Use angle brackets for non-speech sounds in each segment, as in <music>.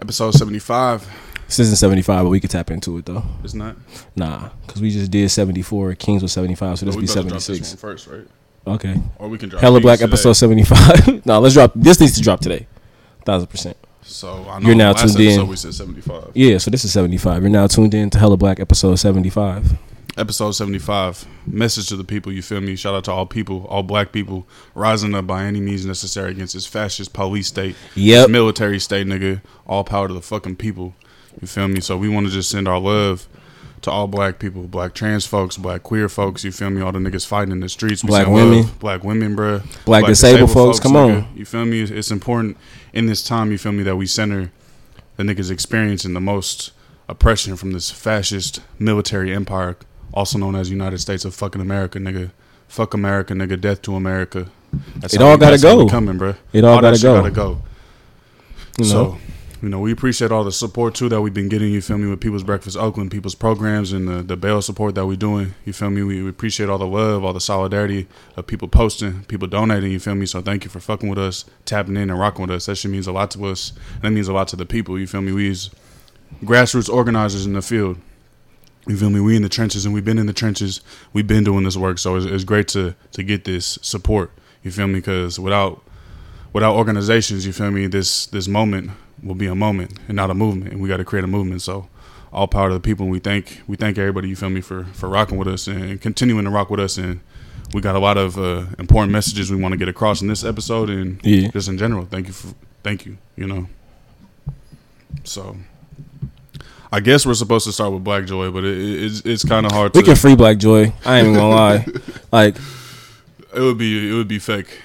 Episode seventy five. This isn't 75, but we could tap into it though. It's not. Nah, because we just did 74. Kings was 75, so this But be we better drop this 76. one first, right? Okay. Or we can drop Hella Black today. episode 75. <laughs> no, let's drop. This needs to drop today. Thousand percent. So I know You're now last tuned in. We said seventy five. Yeah, so this is 75. You're now tuned in to Hella Black episode 75. Episode seventy five. Message to the people. You feel me? Shout out to all people, all black people, rising up by any means necessary against this fascist police state, this military state, nigga. All power to the fucking people. You feel me? So we want to just send our love to all black people, black trans folks, black queer folks. You feel me? All the niggas fighting in the streets. We Black women. love. black women, bruh. Black disabled folks, come nigga. on. You feel me? It's important in this time. You feel me that we center the niggas experiencing the most oppression from this fascist military empire, also known as United States of fucking America, nigga. Fuck America, nigga. Death to America. That's It all gotta that's how we go. Coming, bruh. It all that gotta go. Gotta go. You know? So, you know, we appreciate all the support too that we've been getting. You feel me with People's Breakfast Oakland, People's programs, and the the bail support that we're doing. You feel me? We, we appreciate all the love, all the solidarity of people posting, people donating. You feel me? So thank you for fucking with us, tapping in and rocking with us. That shit means a lot to us. And that means a lot to the people. You feel me? We grassroots organizers in the field. You feel me? We in the trenches, and we've been in the trenches. We've been doing this work, so it's, it's great to to get this support. You feel me? Because without without organizations, you feel me, this this moment will be a moment and not a movement. And we got to create a movement. So all power to the people. And we thank we thank everybody. You feel me for for rocking with us and continuing to rock with us. And we got a lot of uh, important messages we want to get across in this episode and Yeah. just in general. Thank you for thank you. You know. So. I guess we're supposed to start with Black Joy, but it, it, it's it's kind of hard We to. can free Black Joy. I ain't even gonna lie. <laughs> Like, It would be it would be fake.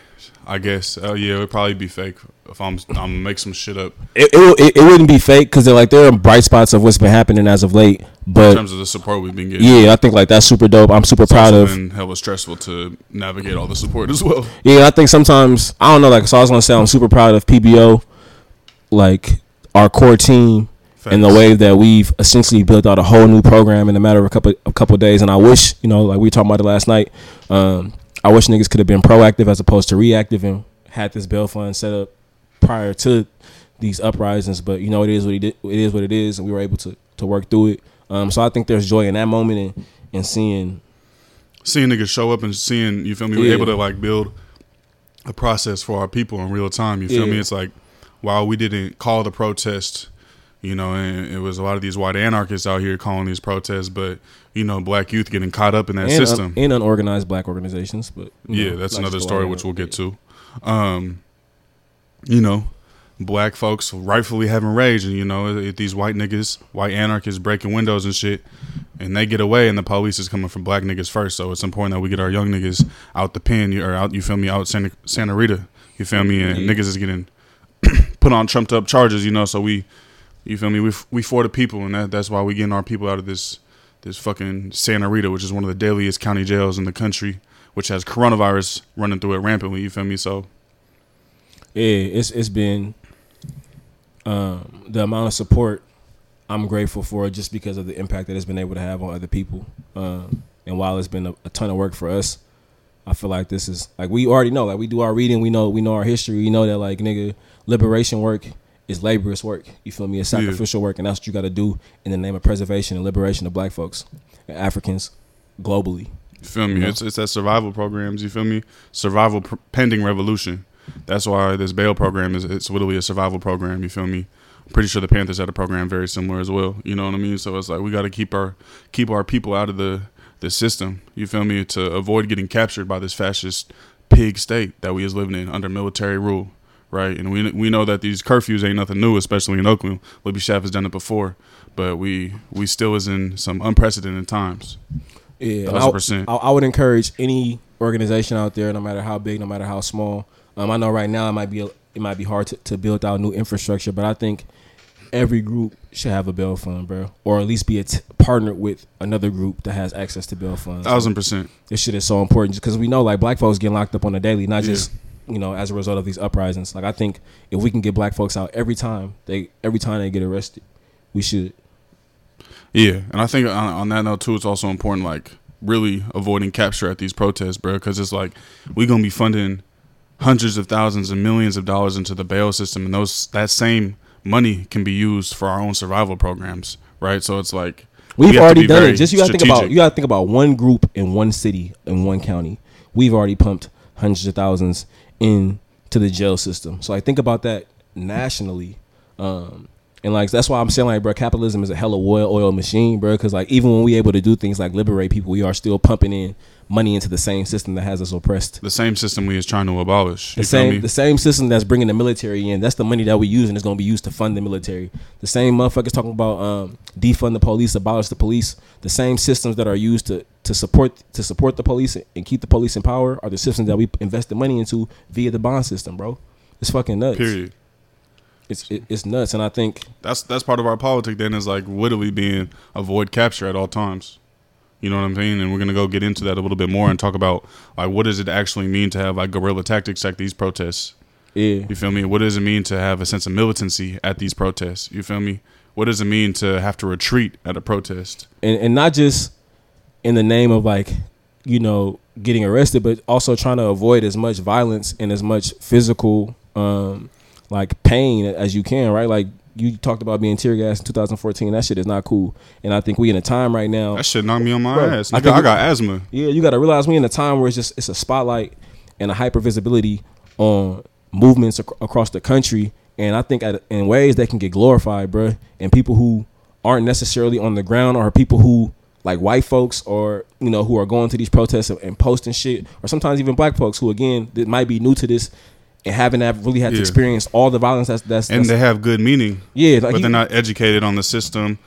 I guess. Uh, yeah, it would probably be fake if I'm I'm gonna make some shit up it, it, it, it wouldn't be fake because they're like, there are bright spots of what's been happening as of late. But in terms of the support we've been getting. yeah, I think like that's super dope. I'm super It's proud of. been hella stressful to navigate all the support as well. <laughs> Yeah, I think sometimes I don't know. Like, so I was gonna say I'm super proud of PBO, like our core team, and the way that we've essentially built out a whole new program in a matter of a couple a couple of days. And I wish, you know, like we were talking about it last night. Um, I wish niggas could have been proactive as opposed to reactive and had this bail fund set up prior to these uprisings. But you know, it is what it is, it is what it is, and we were able to to work through it. Um, so I think there's joy in that moment and and seeing seeing niggas show up and seeing you feel me, we're able to like build a process for our people in real time. You feel Yeah. me? It's like while we didn't call the protest, you know, and it was a lot of these white anarchists out here calling these protests, but you know, black youth getting caught up in that and, un- system. and unorganized black organizations. But yeah, know, that's another story which we'll get to. Um, you know, black folks rightfully having rage, and you know, these white niggas, white anarchists breaking windows and shit, and they get away, and the police is coming for black niggas first. So it's important that we get our young niggas out the pen, or out, you feel me, out Santa, Santa Rita, you feel me, and Yeah. niggas is getting <clears throat> put on trumped up charges, you know. So we, you feel me, we we for the people, and that, that's why we getting our people out of this this fucking Santa Rita, which is one of the deadliest county jails in the country, which has coronavirus running through it rampantly. You feel me? So Yeah, it's it's been um, the amount of support I'm grateful for just because of the impact that it's been able to have on other people. Um, and while it's been a, a ton of work for us, I feel like this is like we already know, like we do our reading, we know we know our history, we know that like nigga liberation work is laborious work. You feel me? It's Yeah. sacrificial work, and that's what you got to do in the name of preservation and liberation of Black folks and Africans globally. you feel me? Yeah. It's it's that survival programs. You feel me? Survival pr- pending revolution. That's why this bail program is it's literally a survival program. You feel me? I'm pretty sure the Panthers had a program very similar as well. You know what I mean? So it's like we got to keep our keep our people out of the the system. You feel me? To avoid getting captured by this fascist pig state that we is living in under military rule, right? And we we know that these curfews ain't nothing new, especially in Oakland. Libby Schaaf has done it before, but we we still is in some unprecedented times. Yeah, Thousand I, percent. I, I would encourage any organization out there, no matter how big, no matter how small. Um, I know right now it might be it might be hard to, to build out new infrastructure, but I think every group should have a bail fund, bro, or at least be a t- partnered with another group that has access to bail funds. Thousand percent. This shit is so important because we know like black folks getting locked up on a daily, not Yeah. just you know as a result of these uprisings. Like I think if we can get black folks out every time they every time they get arrested, we should. Yeah, and I think on, on that note too, it's also important like really avoiding capture at these protests, bro, because it's like we gonna be funding hundreds of thousands and millions of dollars into the bail system, and those that same money can be used for our own survival programs, right? So it's like We've we already done it. Just you gotta think about you gotta think about one group in one city in one county. We've already pumped hundreds of thousands into the jail system. So I think about that nationally. Um, and like that's why I'm saying like, bro, capitalism is a hella oil oil machine, bro. Because like even when we able to do things like liberate people, we are still pumping in money into the same system that has us oppressed. the same system we is trying to abolish. The You feel me? same, the same system that's bringing the military in. That's the money that we use, and it's going to be used to fund the military. The same motherfuckers talking about um, defund the police, abolish the police. The same systems that are used to to support to support the police and keep the police in power are the systems that we invest the money into via the bond system, bro. It's fucking nuts. Period. It's it, it's nuts, and I think That's that's part of our politic. Then is like literally being avoid capture at all times. You know what I'm saying? And we're gonna go get into that a little bit more and talk about like what does it actually mean to have like guerrilla tactics like these protests. yeah, You feel me? What does it mean to have a sense of militancy at these protests? You feel me? What does it mean to have to retreat at a protest? and and not just in the name of like you know getting arrested but also trying to avoid as much violence and as much physical um like pain as you can right like you talked about being tear gas in 2014 that shit is not cool. And i think we in a time right now. That shit knocked me on my Bro, ass. I Nigga, think I, got asthma. yeah you got to realize we in a time where it's just it's a spotlight and a hyper visibility on movements ac- across the country. And i think at, in ways that can get glorified bruh. And people who aren't necessarily on the ground or people who like white folks or you know who are going to these protests and, and posting shit. Or sometimes even black folks who again that might be new to this and haven't have really had to Yeah. experience all the violence that's that's, And that's they have good meaning, yeah like but you- they're not educated on the system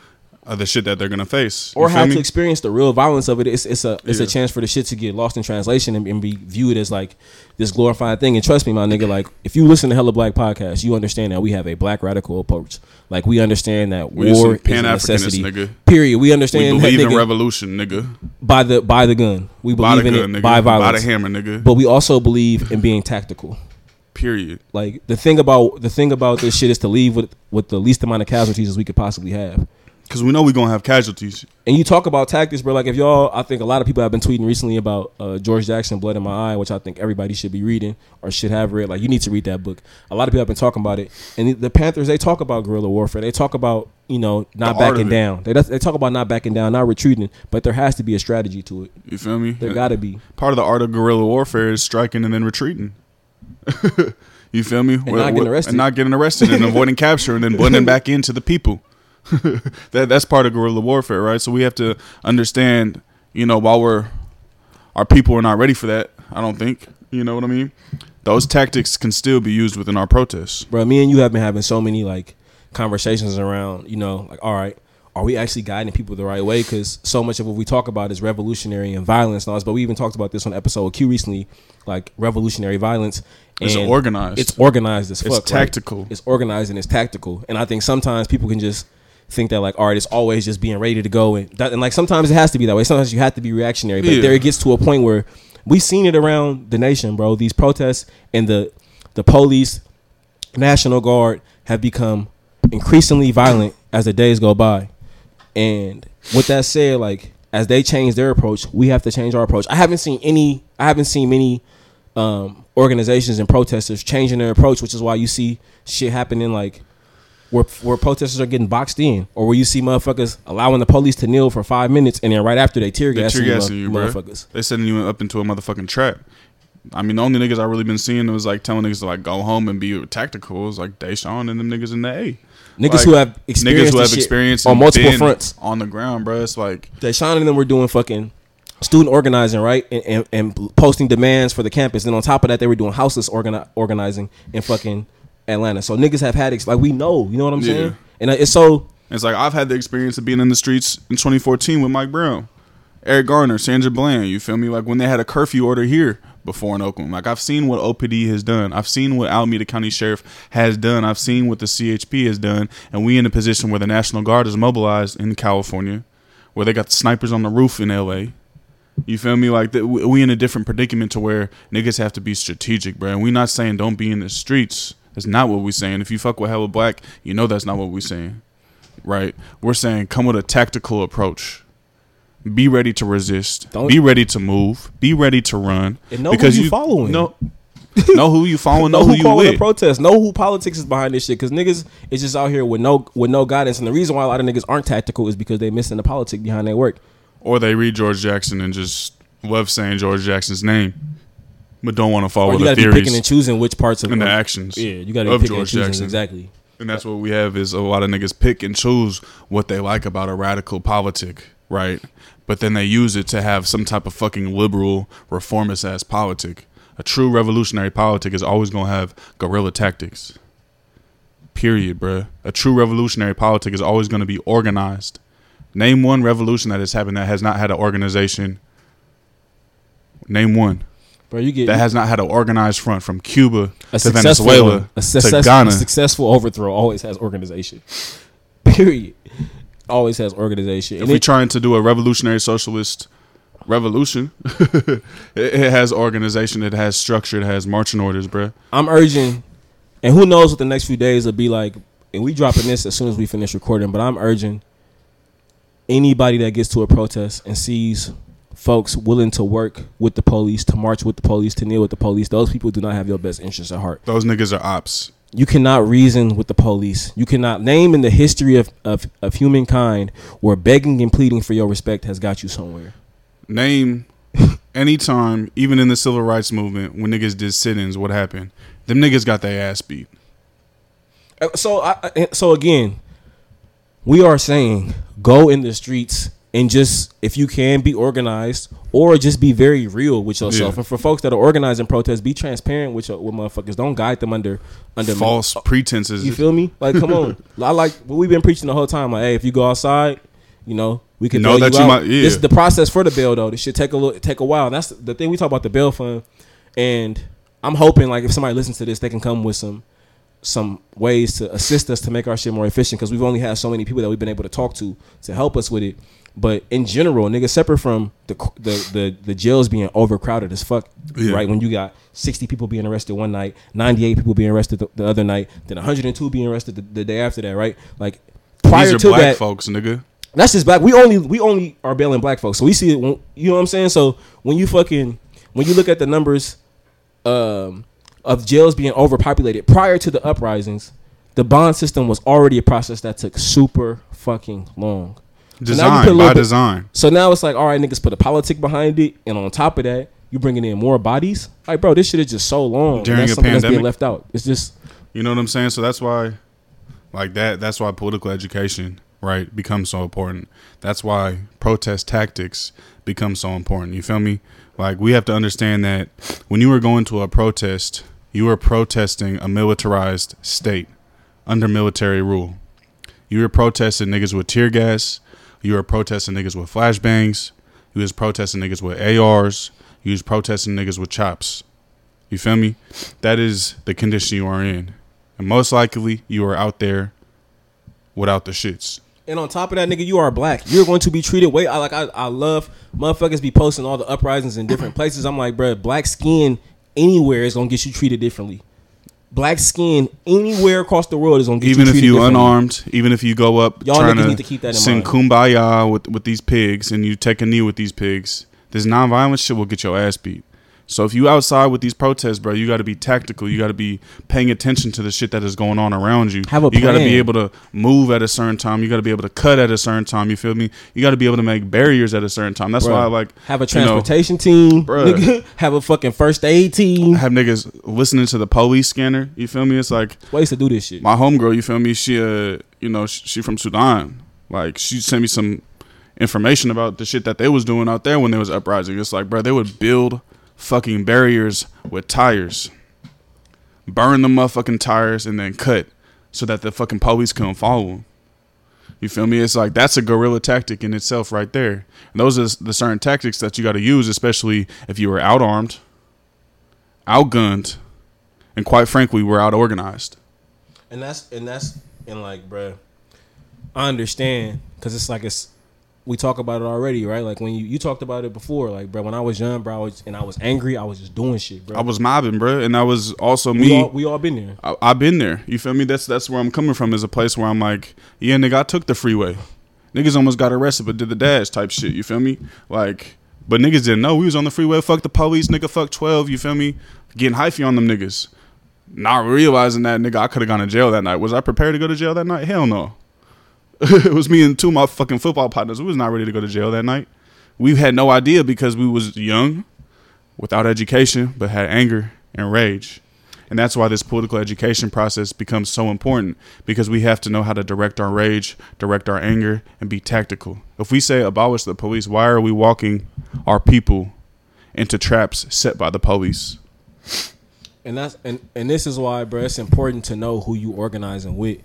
of the shit that they're gonna face. Or have me? to experience the real violence of it. It's it's a it's a chance for the shit to get lost in translation and, and be viewed as like this glorified thing. And trust me, my nigga, like if you listen to Hella Black podcast, you understand that we have a black radical approach. Like we understand that We war is a necessity. nigga. Period. We We understand that believe in revolution, nigga. by the by the gun. We By believe the in gun, it nigga. by By the violence. hammer, nigga. But we also believe in being tactical. Period. Like the thing about the thing about this shit is to leave with with the least amount of casualties as we could possibly have. Because we know we're gonna have casualties. And you talk about tactics, bro. Like if y'all, I think a lot of people have been tweeting recently about uh, George Jackson, "Blood in My Eye," which I think everybody should be reading or should have read. Like you need to read that book. A lot of people have been talking about it. And the- the Panthers, they talk about guerrilla warfare. They talk about you know not backing down. They they talk about not backing down, not retreating. But there has to be a strategy to it. You feel me? There got to be. Part of the art of guerrilla warfare is striking and then retreating. <laughs> you feel me? And not getting arrested. And not getting arrested and avoiding <laughs> capture and then blending back into the people. <laughs> that that's part of guerrilla warfare, right? So we have to understand, you know, while we're our people are not ready for that, I don't think. You know what I mean? Those tactics can still be used within our protests. bro. Me and you have been having so many like conversations around, you know, like all right, are we actually guiding people the right way? Because so much of what we talk about is revolutionary and violence and all this. But we even talked about this on episode Q recently, like revolutionary violence. It's organized. It's organized as It's fuck. right? tactical. It's organized and it's tactical. And I think sometimes people can just think that like, all right, it's always just being ready to go, and that, and like sometimes it has to be that way. Sometimes you have to be reactionary, but Yeah. there it gets to a point where we've seen it around the nation, bro. These protests and the the police, National Guard have become increasingly violent as the days go by. And with that said, like as they change their approach, we have to change our approach. I haven't seen any. I haven't seen many um, organizations and protesters changing their approach, which is why you see shit happening like where where protesters are getting boxed in, or where you see motherfuckers allowing the police to kneel for five minutes, and then right after they tear gas you, you, bro. motherfuckers. They setting you up into a motherfucking trap. I mean, the only niggas I really been seeing was like telling niggas to like go home and be tactical. It was like Deshaun and them niggas in the A. Niggas Like, who have Niggas experienced who have experience on multiple fronts. on the ground, bro. It's like Deshaun and them were doing fucking student organizing, right? And, and, and posting demands for the campus. And on top of that, they were doing houseless organi- organizing in fucking Atlanta. So niggas have had, ex- like, we know, you know what I'm Yeah. saying? And uh, it's so, it's like I've had the experience of being in the streets in 2014 with Mike Brown, Eric Garner, Sandra Bland. You feel me? Like when they had a curfew order here before in Oakland. Like I've seen what OPD has done. I've seen what Alameda County Sheriff has done. I've seen what the CHP has done. And we in a position where the National Guard is mobilized in California, where they got the snipers on the roof in LA. You feel me? Like that, we we in a different predicament to where niggas have to be strategic, bro. And we not saying don't be in the streets. That's not what we saying. If you fuck with hella black, you know that's not what we saying, right? We're saying come with a tactical approach. Be ready to resist. Don't- be ready to move. Be ready to run. And know who you following. No, know who you <laughs> following. Know, know who, who you calling the with. protest. Know who politics is behind this shit. Because niggas is just out here with no with no guidance. And the reason why a lot of niggas aren't tactical is because they missing the politics behind their work. or they read George Jackson and just love saying George Jackson's name, but don't want to Or follow you the gotta be theories picking and choosing which parts of and the of- actions. Yeah, you gotta be picking George and choosing Jackson. exactly. And that's what we have is a lot of niggas pick and choose what they like about a radical politic, right? But then they use it to have some type of fucking liberal reformist ass politic. A true revolutionary politic is always gonna have guerrilla tactics. Period, bruh. A true revolutionary politic is always gonna be organized. Name one revolution that has happened that has not had an organization. Name one Bro, you get that has not had an organized front from Cuba to Venezuela a, to Ghana. a successful overthrow always has organization. <laughs> Period. Always has organization. if And we're trying to do a revolutionary socialist revolution, <laughs> it, it has organization, it has structure, it has marching orders, bruh. I'm urging, and who knows what the next few days will be like. And we dropping this as soon as we finish recording. But I'm urging anybody that gets to a protest and sees folks willing to work with the police, to march with the police, to kneel with the police, those people do not have your best interests at heart. Those niggas are ops. You cannot reason with the police. You cannot name in the history of, of, of humankind where begging and pleading for your respect has got you somewhere. Name <laughs> anytime, even in the civil rights movement, when niggas did sit-ins, what happened? Them niggas got their ass beat. Uh, So, I, I- so again, we are saying go in the streets and just, if you can, be organized or just be very real with yourself. Yeah. And for folks that are organizing protests, be transparent with your with motherfuckers. Don't guide them under under False uh, pretenses. You feel me? Like, come on. <laughs> I like what we've been preaching the whole time. Like, hey, if you go outside, you know, we can Know that you you might- yeah. This is the process for the bail, though. This should take a little, take a while. And that's the thing we talk about the bail fund. And I'm hoping, like, if somebody listens to this, they can come with some some ways to assist us to make our shit more efficient because we've only had so many people that we've been able to talk to to help us with it. But in general, nigga, separate from the the the, the jails being overcrowded as fuck, Yeah. right? When you got 60 people being arrested one night, 98 people being arrested the, the other night, then 102 being arrested the, the day after that, right? Like prior to black that, folks, nigga. that's just black. We only we only are bailing black folks, so we see it. When, you know what I'm saying? So when you fucking when you look at the numbers um, of jails being overpopulated prior to the uprisings, the bond system was already a process that took super fucking long. So Design little by bit- design. So now it's like, all right, niggas put a politic behind it, and on top of that, you bringing in more bodies. Like, bro, this shit is just so long. During that's a something that's being pandemic? left out. It's just You know what I'm saying? So that's why, like that. That's why political education, right, becomes so important. That's why protest tactics become so important. You feel me? Like we have to understand that when you are going to a protest, you are protesting a militarized state under military rule. You are protesting niggas with tear gas. You are protesting niggas with flashbangs. You was protesting niggas with ARs. You was protesting niggas with chops. You feel me? That is the condition you are in. And most likely you are out there without the shits. And on top of that, nigga, you are black. You're going to be treated way. I like. I, I love motherfuckers be posting all the uprisings in different places. I'm like, bruh, black skin anywhere is gonna get you treated differently. Black skin anywhere across the world is gonna get even you if you unarmed, even if you go up Y'all trying to need to keep that in sing mind. kumbaya with with these pigs and you take a knee with these pigs, this nonviolent shit will get your ass beat. So if you outside with these protests, bro, you got to be tactical. You got to be paying attention to the shit that is going on around you. Have a you got to be able to move at a certain time. You got to be able to cut at a certain time. You feel me? You got to be able to make barriers at a certain time. That's Bruh. why I like Have a you know, transportation team, <laughs> Bruh. nigga. Have a fucking first aid team. have niggas listening to the police scanner. You feel me? It's like Ways to do this shit. my homegirl, you feel me? She uh, you know, she, she from Sudan. Like she sent me some information about the shit that they was doing out there when there was uprising. It's like, bro, they would build fucking barriers with tires, burn the motherfucking tires, and then cut so that the fucking police couldn't follow them. You feel me? It's like that's a guerrilla tactic in itself, right there. And those are the certain tactics that you got to use, especially if you were out armed, outgunned, and quite frankly, we're out organized. And that's and that's and like, bruh, I understand because it's like it's we talk about it already, right? Like when you you talked about it before, like, bro, when I was young, bro, I was, and I was angry, I was just doing shit, bro. I was mobbing, bro, and that was also we me. all we all been there. I, I've been there. You feel me? That's that's where I'm coming from. Is a place where I'm like, yeah, nigga, I took the freeway. Niggas almost got arrested, but did the dash type shit. You feel me? Like, but niggas didn't know we was on the freeway. Fuck the police, nigga. Fuck twelve. You feel me? getting hyphy on them niggas, not realizing that nigga I could have gone to jail that night. Was I prepared to go to jail that night? Hell no. <laughs> it was me and two of my fucking football partners. We was not ready to go to jail that night. We had no idea because we was young, without education, but had anger and rage. And that's why this political education process becomes so important because we have to know how to direct our rage, direct our anger, and be tactical. If we say abolish the police, why are we walking our people into traps set by the police? And that's and, and this is why, bro, it's important to know who you organizing with.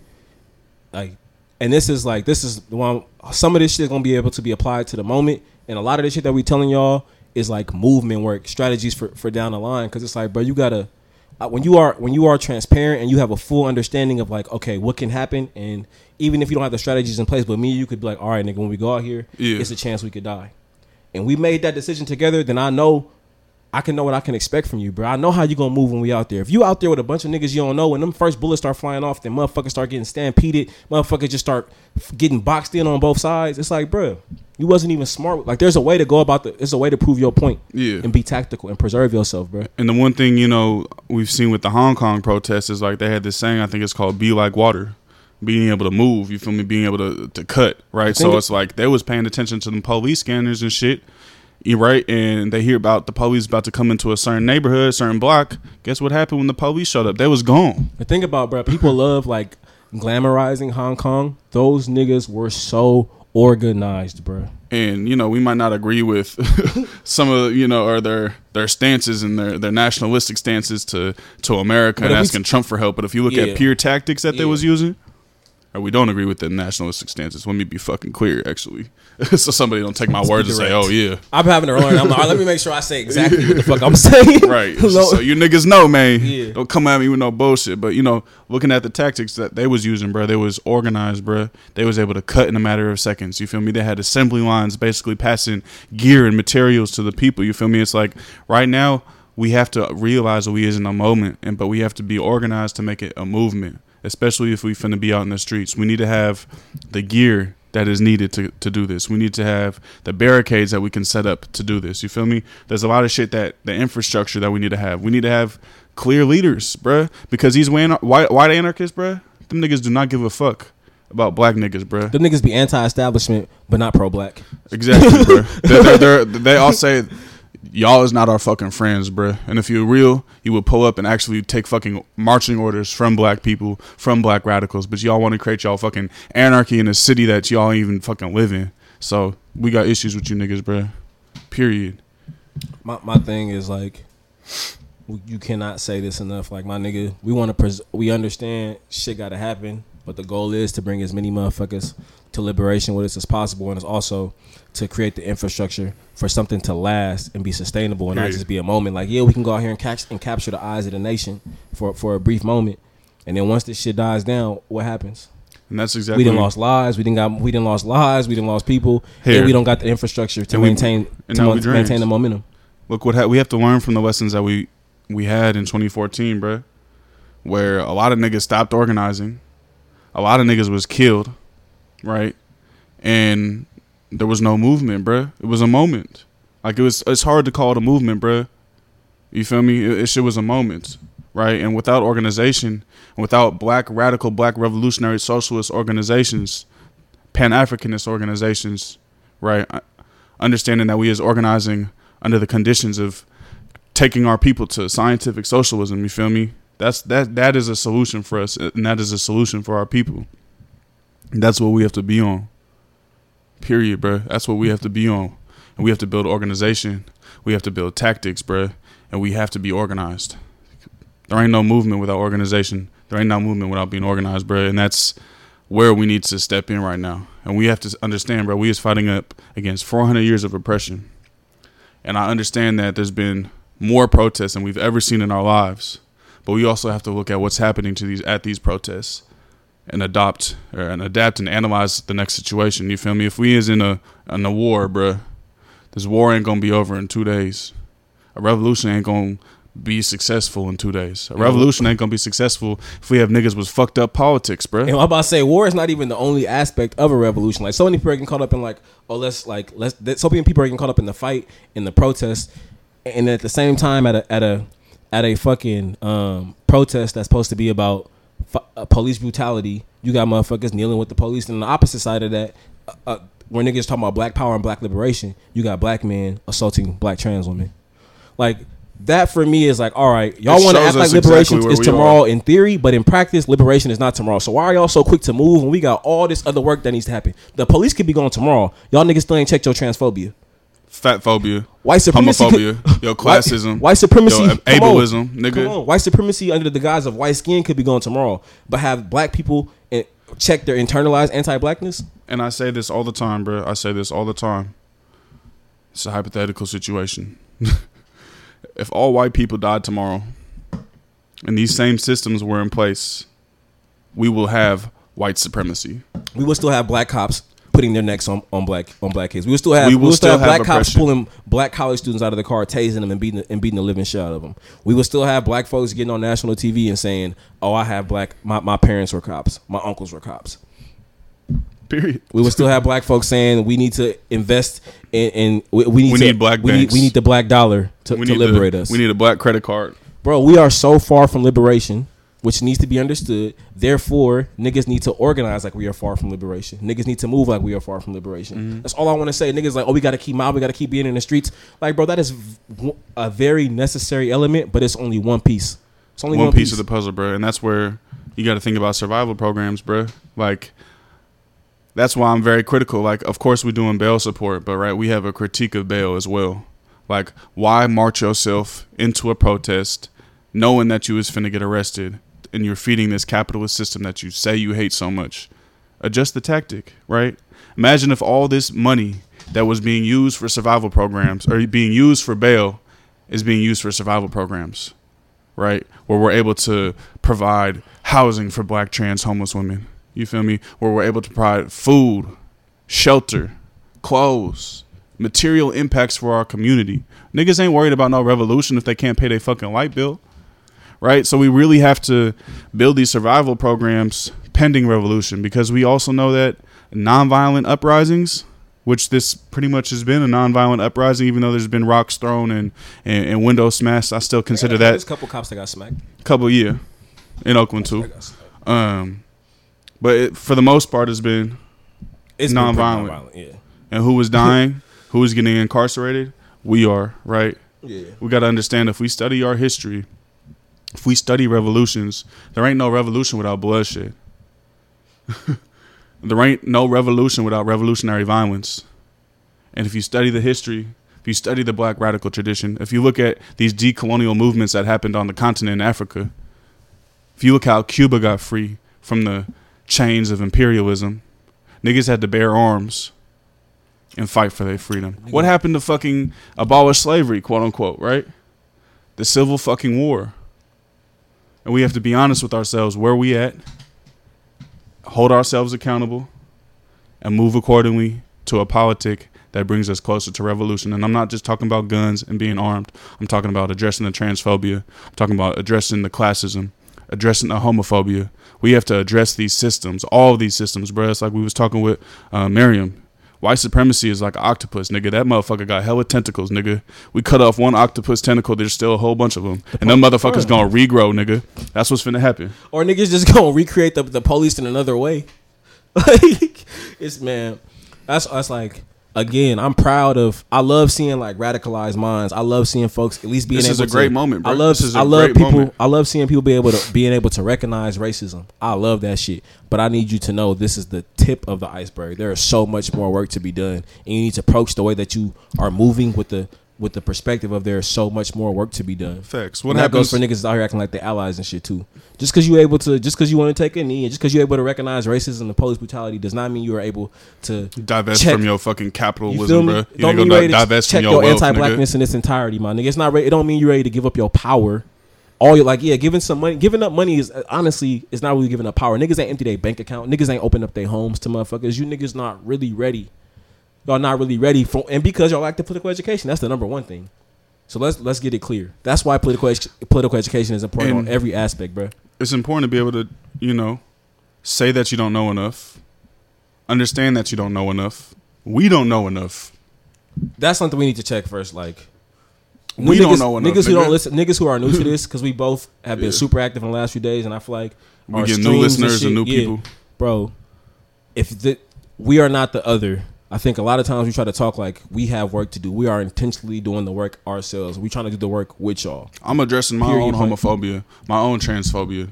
Like and this is like this is the one some of this shit is gonna be able to be applied to the moment. And a lot of this shit that we telling y'all is like movement work, strategies for, for down the line. Cause it's like, bro, you gotta uh, when you are when you are transparent and you have a full understanding of like okay what can happen and even if you don't have the strategies in place but me you could be like all right nigga when we go out here Yeah. it's a chance we could die and we made that decision together then i know i can know what i can expect from you bro i know how you gonna move when we out there if you out there with a bunch of niggas you don't know when them first bullets start flying off then motherfuckers start getting stampeded motherfuckers just start getting boxed in on both sides it's like bro you wasn't even smart like there's a way to go about the there's a way to prove your point Yeah. and be tactical and preserve yourself bro And the one thing you know we've seen with the Hong Kong protests is like they had this saying I think it's called "be like water," being able to move. You feel me? Being able to to cut right. So it- it's like they was paying attention to the police scanners and shit. You right? And they hear about the police about to come into a certain neighborhood, certain block. Guess what happened when the police showed up? They was gone. The thing about bro, people <laughs> love like glamorizing Hong Kong. Those niggas were so organized, bro. and you know we might not agree with <laughs> some of you know or their their stances and their their nationalistic stances to to America But and asking Trump for help. But if you look Yeah. at pure tactics that they was using, or we don't agree with the nationalistic stances. Let me be fucking clear, actually, <laughs> so somebody don't take my Let's words and say, "Oh yeah, I'm having to learn. I'm like, all right, let me make sure I say exactly what the fuck I'm <laughs> saying. right." <laughs> So you niggas know, man. Yeah. Don't come at me with no bullshit. But you know, looking at the tactics that they was using, bro, they was organized, bro. They was able to cut in a matter of seconds. You feel me? They had assembly lines basically passing gear and materials to the people. You feel me? It's like right now we have to realize that we is in a moment, and but we have to be organized to make it a movement. Especially if we finna be out in the streets, we need to have the gear that is needed to, to do this. We need to have the barricades that we can set up to do this. You feel me? There's a lot of shit that the infrastructure that we need to have. We need to have clear leaders, bruh. Because these white, white, anarchists, bruh, them niggas do not give a fuck about black niggas, bruh. Them niggas be anti-establishment, but not pro-black. Exactly, bruh. They're, they're, they're, they all say, y'all is not our fucking friends, bruh. And if you're real, you would pull up and actually take fucking marching orders from black people, from black radicals. But y'all want to create y'all fucking anarchy in a city that y'all even fucking live in. So we got issues with you niggas, bruh. Period. My my thing is like, you cannot say this enough. Like my nigga, we want to pres- we understand shit got to happen, but the goal is to bring as many motherfuckers to liberation with us as possible, and it's also to create the infrastructure for something to last and be sustainable, and not just be a moment. Like yeah, we can go out here and catch and capture the eyes of the nation for for a brief moment, and then once this shit dies down, what happens? And that's exactly we didn't lost lives. We didn't got. We didn't lost lives. We didn't lost people. Here. And we don't got the infrastructure to we- maintain to we maintain the momentum. look what ha- we have to learn from the lessons that we we had in 2014, bruh, where a lot of niggas stopped organizing, a lot of niggas was killed, right, and there was no movement, bruh. It was a moment. Like it was. It's hard to call it a movement, bruh. You feel me? It, it shit was a moment, right? And without organization, without black radical, black revolutionary socialist organizations, Pan Africanist organizations, right? Uh, understanding that we is organizing under the conditions of taking our people to scientific socialism. You feel me? That's that that is a solution for us, and that is a solution for our people. That's what we have to be on. Period, bro. That's what we have to be on, and we have to build organization. We have to build tactics, bro. and we have to be organized. There ain't no movement without organization. There ain't no movement without being organized, bro. and that's where we need to step in right now. And we have to understand, bro, we is fighting up against 400 years of oppression. And I understand that there's been more protests than we've ever seen in our lives. But we also have to look at what's happening to these at these protests and adopt or and adapt and analyze the next situation. You feel me? If we is in a in a war, bruh, this war ain't gonna be over in two days. A revolution ain't gonna be successful in two days. A revolution ain't gonna be successful if we have niggas with fucked up politics, bruh. And I'm about to say, war is not even the only aspect of a revolution. Like so many people are getting caught up in like, oh, let's like let's. That, so many people are getting caught up in the fight, in the protest, and at the same time, at a at a at a fucking um, protest that's supposed to be about uh, police brutality, you got motherfuckers kneeling with the police. And on the opposite side of that, uh, uh, when niggas talking about black power and black liberation, you got black men assaulting black trans women. Like that for me is like, all right, y'all want to act like liberation exactly where is tomorrow in theory, but in practice, liberation is not tomorrow. So why are y'all so quick to move when we got all this other work that needs to happen? The police could be going tomorrow. Y'all niggas still ain't checked your transphobia. Fat phobia, White supremacy, homophobia, <laughs> your classism, white, white supremacy, ableism, on, nigga. Come on. White supremacy under the guise of white skin could be gone tomorrow, but have black people check their internalized anti-blackness. And I say this all the time, bro. I say this all the time. It's a hypothetical situation. <laughs> if all white people died tomorrow and these same systems were in place, we will have white supremacy. We will still have black cops putting their necks on, on black on black kids. We will still have We we will will, still, still have black have cops pulling black college students out of the car, tasing them and beating the, and beating the living shit out of them. We will still have black folks getting on national TV and saying, "Oh, I have black. My, my parents were cops. My uncles were cops." Period. We will still have black folks saying we need to invest in, in we, we need We to, need black we need, we need the black dollar to, to liberate the, us. We need a black credit card. Bro, we are so far from liberation, which needs to be understood. Therefore, niggas need to organize like we are far from liberation. Niggas need to move like we are far from liberation. Mm-hmm. That's all I want to say. Niggas like, oh, we got to keep mob, we got to keep being in the streets. Like, bro, that is v- a very necessary element, but it's only one piece. It's only one, one, piece, of the puzzle, bro. And that's where you got to think about survival programs, bro. Like, that's why I'm very critical. Like, of course, we're doing bail support, but right, we have a critique of bail as well. Like, why march yourself into a protest knowing that you was finna get arrested and you're feeding this capitalist system that you say you hate so much? Adjust the tactic, right? Imagine if all this money that was being used for survival programs or being used for bail is being used for survival programs right? Where we're able to provide housing for black trans homeless women. You feel me? Where we're able to provide food, shelter, clothes, material impacts for our community. Niggas ain't worried about no revolution if they can't pay their fucking light bill. Right? So we really have to build these survival programs pending revolution because we also know that nonviolent uprisings which this pretty much has been a nonviolent uprising, even though there's been rocks thrown and, and, and windows smashed. I still consider that There's a couple cops that got smacked. couple year in Oakland too. That got smacked. Um, but it, for the most part, it's been It's been Nonviolent. nonviolent, Yeah. and who was dying, <laughs> who was getting incarcerated. We are right. Yeah. We got to understand if we study our history, if we study revolutions, there ain't no revolution without bloodshed. <laughs> there ain't no revolution without revolutionary violence. And if you study the history, if you study the black radical tradition, if you look at these decolonial movements that happened on the continent in Africa, if you look how Cuba got free from the chains of imperialism, niggas had to bear arms and fight for their freedom. What happened to fucking abolish slavery, quote unquote, right? The civil fucking war. And we have to be honest with ourselves where we at, hold ourselves accountable, and move accordingly to a politic that brings us closer to revolution. And I'm not just talking about guns and being armed. I'm talking about addressing the transphobia. I'm talking about addressing the classism, addressing the homophobia. We have to address these systems, all these systems, bro. It's like we was talking with uh, Miriam. White supremacy is like an octopus, nigga. That motherfucker got hella tentacles, nigga. We cut off one octopus tentacle, there's still a whole bunch of them. And them motherfuckers gonna regrow, nigga. That's what's finna happen. Or niggas just <laughs> gonna recreate the, the police in another way. <laughs> Like it's man, that's that's like again. I'm proud of. I love seeing like radicalized minds. I love seeing folks at least being able to. This able is a to- great moment, bro. I love. This is a I love great people. moment. I love seeing people be able to being able to recognize racism. I love that shit. But I need you to know this is the tip of the iceberg. There is so much more work to be done, and you need to approach the way that you are moving with the with the perspective of there is so much more work to be done. Facts. What and that happens goes for niggas out here acting like they allies and shit too. Just because you able to, just because you want to take a knee, and just because you're able to recognize racism and police brutality, does not mean you are able to. divest check- from your fucking capitalism, feel bro? You Don't mean you ready to divest check from your, your wealth, anti-blackness in its entirety, my nigga. It's not. Re- it don't mean you're ready to give up your power. All you like, yeah, giving some money, giving up money is uh, honestly, it's not really giving up power. Niggas ain't empty their bank account. Niggas ain't open up their homes to motherfuckers. You niggas not really ready. Y'all not really ready for, and because y'all lack the political education, that's the number one thing. So let's let's get it clear. That's why political edu- political education is important And- on every aspect, bro. it's important to be able to, you know, say that you don't know enough, understand that you don't know enough. We don't know enough. That's something we need to check first. Like, We niggas, don't know enough, niggas who don't listen, niggas who are new to <laughs> this, because we both have been Yeah. super active in the last few days, and I feel like We get new listeners and, shit, new yeah, people. bro. If the we are not the other, I think a lot of times we try to talk like we have work to do. We are intentionally doing the work ourselves. We trying to do the work with y'all. I'm addressing my Period, own homophobia, my own transphobia. You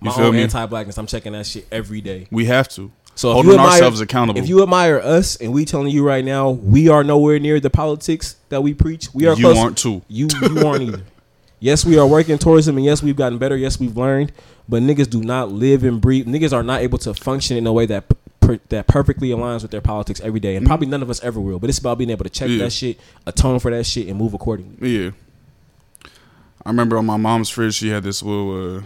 My feel own me? anti-blackness. I'm checking that shit every day. we have to. So Holding admire, ourselves accountable. If you admire us, and we telling you right now, we are nowhere near the politics that we preach. We are. you close. aren't too. You you aren't either. <laughs> Yes, we are working towards them, and yes, we've gotten better. Yes, we've learned, but niggas do not live and breathe. Niggas are not able to function in a way that per, that perfectly aligns with their politics every day, and probably none of us ever will. But it's about being able to check Yeah. that shit, atone for that shit, and move accordingly. Yeah. I remember on my mom's fridge, she had this little uh,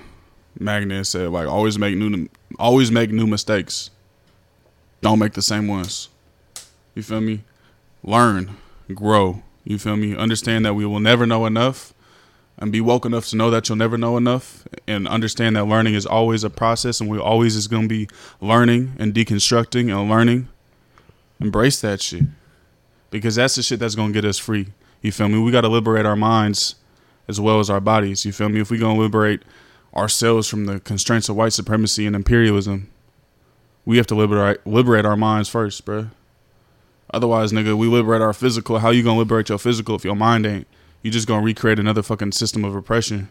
magnet that said like, "Always make new, always make new mistakes. Don't make the same ones." You feel me? Learn, grow. You feel me? Understand that we will never know enough, and be woke enough to know that you'll never know enough, and understand that learning is always a process, and we always is gonna be learning and deconstructing and learning. Embrace that shit, because that's the shit that's gonna get us free. You feel me? We gotta liberate our minds as well as our bodies. You feel me? If we gonna liberate ourselves from the constraints of white supremacy and imperialism, we have to liberate liberate our minds first, bruh. Otherwise, nigga, we liberate our physical. How you gonna liberate your physical if your mind ain't? You just gonna recreate another fucking system of oppression.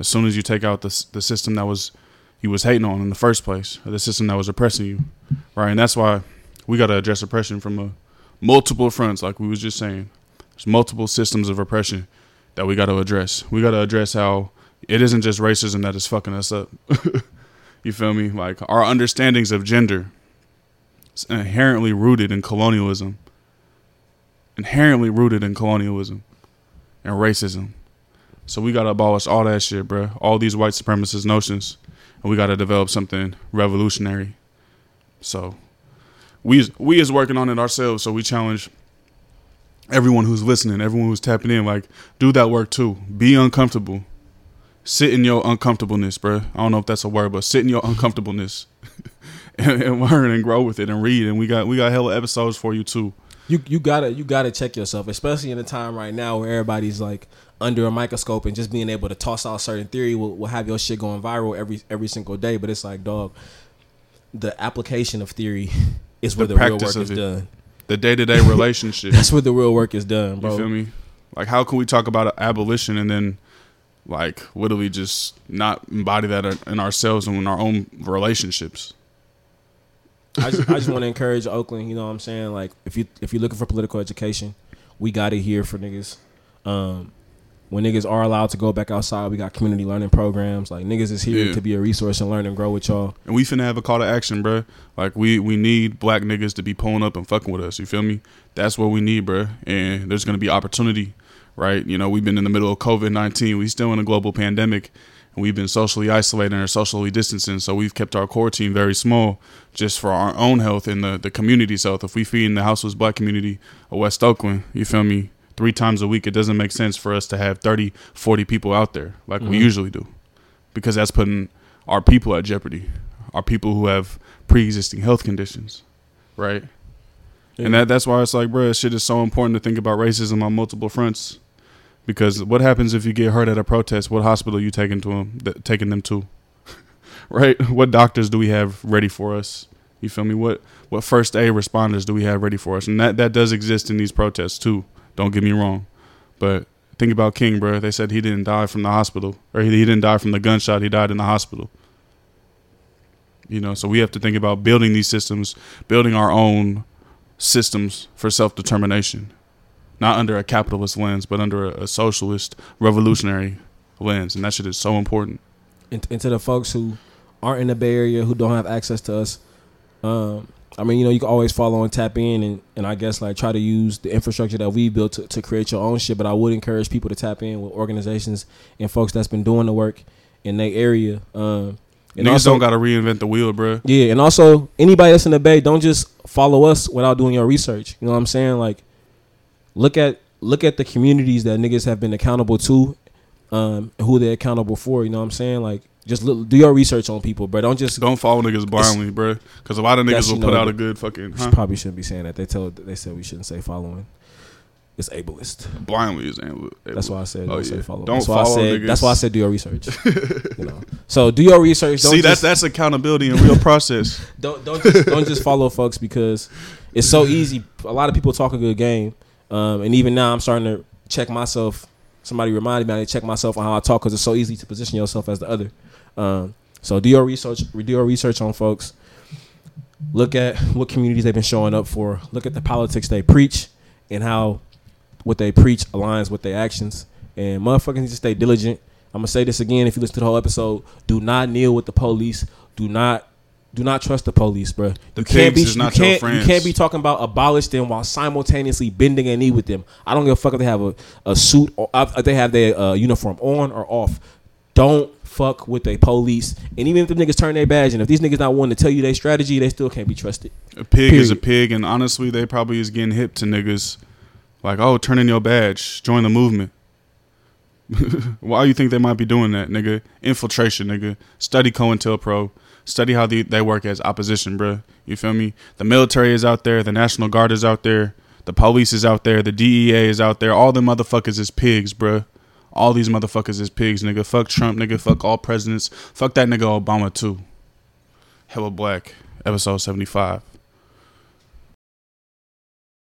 As soon as you take out the the system that was you was hating on in the first place, or the system that was oppressing you, right? And that's why we gotta address oppression from a multiple fronts, like we was just saying. There's multiple systems of oppression that we got to address. We got to address how it isn't just racism that is fucking us up. <laughs> you feel me? Like our understandings of gender is inherently rooted in colonialism. Inherently rooted in colonialism and racism. So we got to abolish all that shit, bruh. All these white supremacist notions. And we got to develop something revolutionary. So we we is working on it ourselves. So we challenge everyone who's listening, everyone who's tapping in, like, do that work too. Be uncomfortable. Sit in your uncomfortableness, bro. I don't know if that's a word, but sit in your uncomfortableness <laughs> and, and learn and grow with it and read. And we got we got hella episodes for you too. You you gotta you gotta check yourself, especially in a time right now where everybody's like under a microscope and just being able to toss out certain theory will, will have your shit going viral every every single day. But it's like, dog, the application of theory <laughs> is where The the, real work is it. done. The day to day relationship. That's where the real work is done, You feel me? Like, how can we talk about abolition and then, like, what do we just not embody that in ourselves and in our own relationships? I just, I just want to encourage Oakland. You know what I'm saying? Like, if you if you're looking for political education, we got it here for niggas. Um, when niggas are allowed to go back outside, we got community learning programs. Like niggas is here Yeah. to be a resource and learn and grow with y'all. And we finna have a call to action, bruh. Like we we need black niggas to be pulling up and fucking with us. You feel me? That's what we need, bruh. And there's gonna be opportunity, right? You know, we've been in the middle of COVID nineteen. We still in a global pandemic, and we've been socially isolating or socially distancing. So we've kept our core team very small, just for our own health and the the community's health. If we feed in the houseless black community of West Oakland, you feel me? Three times a week, it doesn't make sense for us to have 30, 40 people out there like we Mhm. usually do, because that's putting our people at jeopardy our people who have pre-existing health conditions, right? And that that's why it's like, bro, shit is so important to think about racism on multiple fronts. Because what happens if you get hurt at a protest? What hospital are you taking to them? Th- taking them to, <laughs> right? What doctors do we have ready for us? You feel me? What what first aid responders do we have ready for us? And that that does exist in these protests too. Don't get me wrong, but think about King, bro. They said he didn't die from the hospital, or he, he didn't die from the gunshot. He died in the hospital. You know, so we have to think about building these systems, building our own systems for self determination, not under a capitalist lens, but under a, a socialist, revolutionary lens, and that shit is so important. and, and to the folks who aren't in the Bay Area who don't have access to us, um, I mean, you know, you can always follow and tap in, and, and I guess like try to use the infrastructure that we built to, to create your own shit. But I would encourage people to tap in with organizations and folks that's been doing the work in their area. Um, and Niggas also, don't gotta reinvent the wheel, bruh. yeah, and also anybody that's in the Bay, don't just follow us without doing your research. You know what I'm saying? Like, look at look at the communities that niggas have been accountable to, um, who they're accountable for. You know what I'm saying? Like, just look, do your research on people, bro. Don't just. Don't follow niggas blindly, bro. Because a lot of niggas will put out a good fucking. Huh? Probably shouldn't be saying that. They tell they said we shouldn't say following. it's ableist. Blindly is able. That's why I said Oh, don't say yeah. follow. Don't that's why follow I said niggas. that's why I said do your research. <laughs> you know. So do your research. Don't See, that's just, that's accountability and real process. <laughs> don't don't just, don't just follow folks because it's so easy. A lot of people talk a good game, um, and even now I'm starting to check myself. Somebody reminded me I need to check myself on how I talk because it's so easy to position yourself as the other. Um, so do your research. Do your research on folks. Look at what communities they've been showing up for. Look at the politics they preach and how what they preach aligns with their actions. And motherfuckers need to stay diligent. I'm gonna say this again. If you listen to the whole episode, do not kneel with the police. Do not, do not trust the police, bro. The you can't be, is not you your can't, friends. You can't be talking about abolish them while simultaneously bending a knee with them. I don't give a fuck if they have a, a suit or if they have their uh, uniform on or off. Don't fuck with the police. And even if the niggas turn their badge, and if these niggas not wanting to tell you their strategy, they still can't be trusted. A pig is a pig, and honestly, they probably is getting hip to niggas like, oh, turn in your badge, join the movement. <laughs> Why you think they might be doing that, nigga? Infiltration, nigga. Study COINTELPRO. Study how they, they work as opposition, bruh. You feel me? The military is out there. The National Guard is out there. The police is out there. The DEA is out there. All the motherfuckers is pigs, bruh. All these motherfuckers is pigs, nigga. Fuck Trump, nigga. Fuck all presidents. Fuck that nigga Obama, too. Hella Black, episode 75.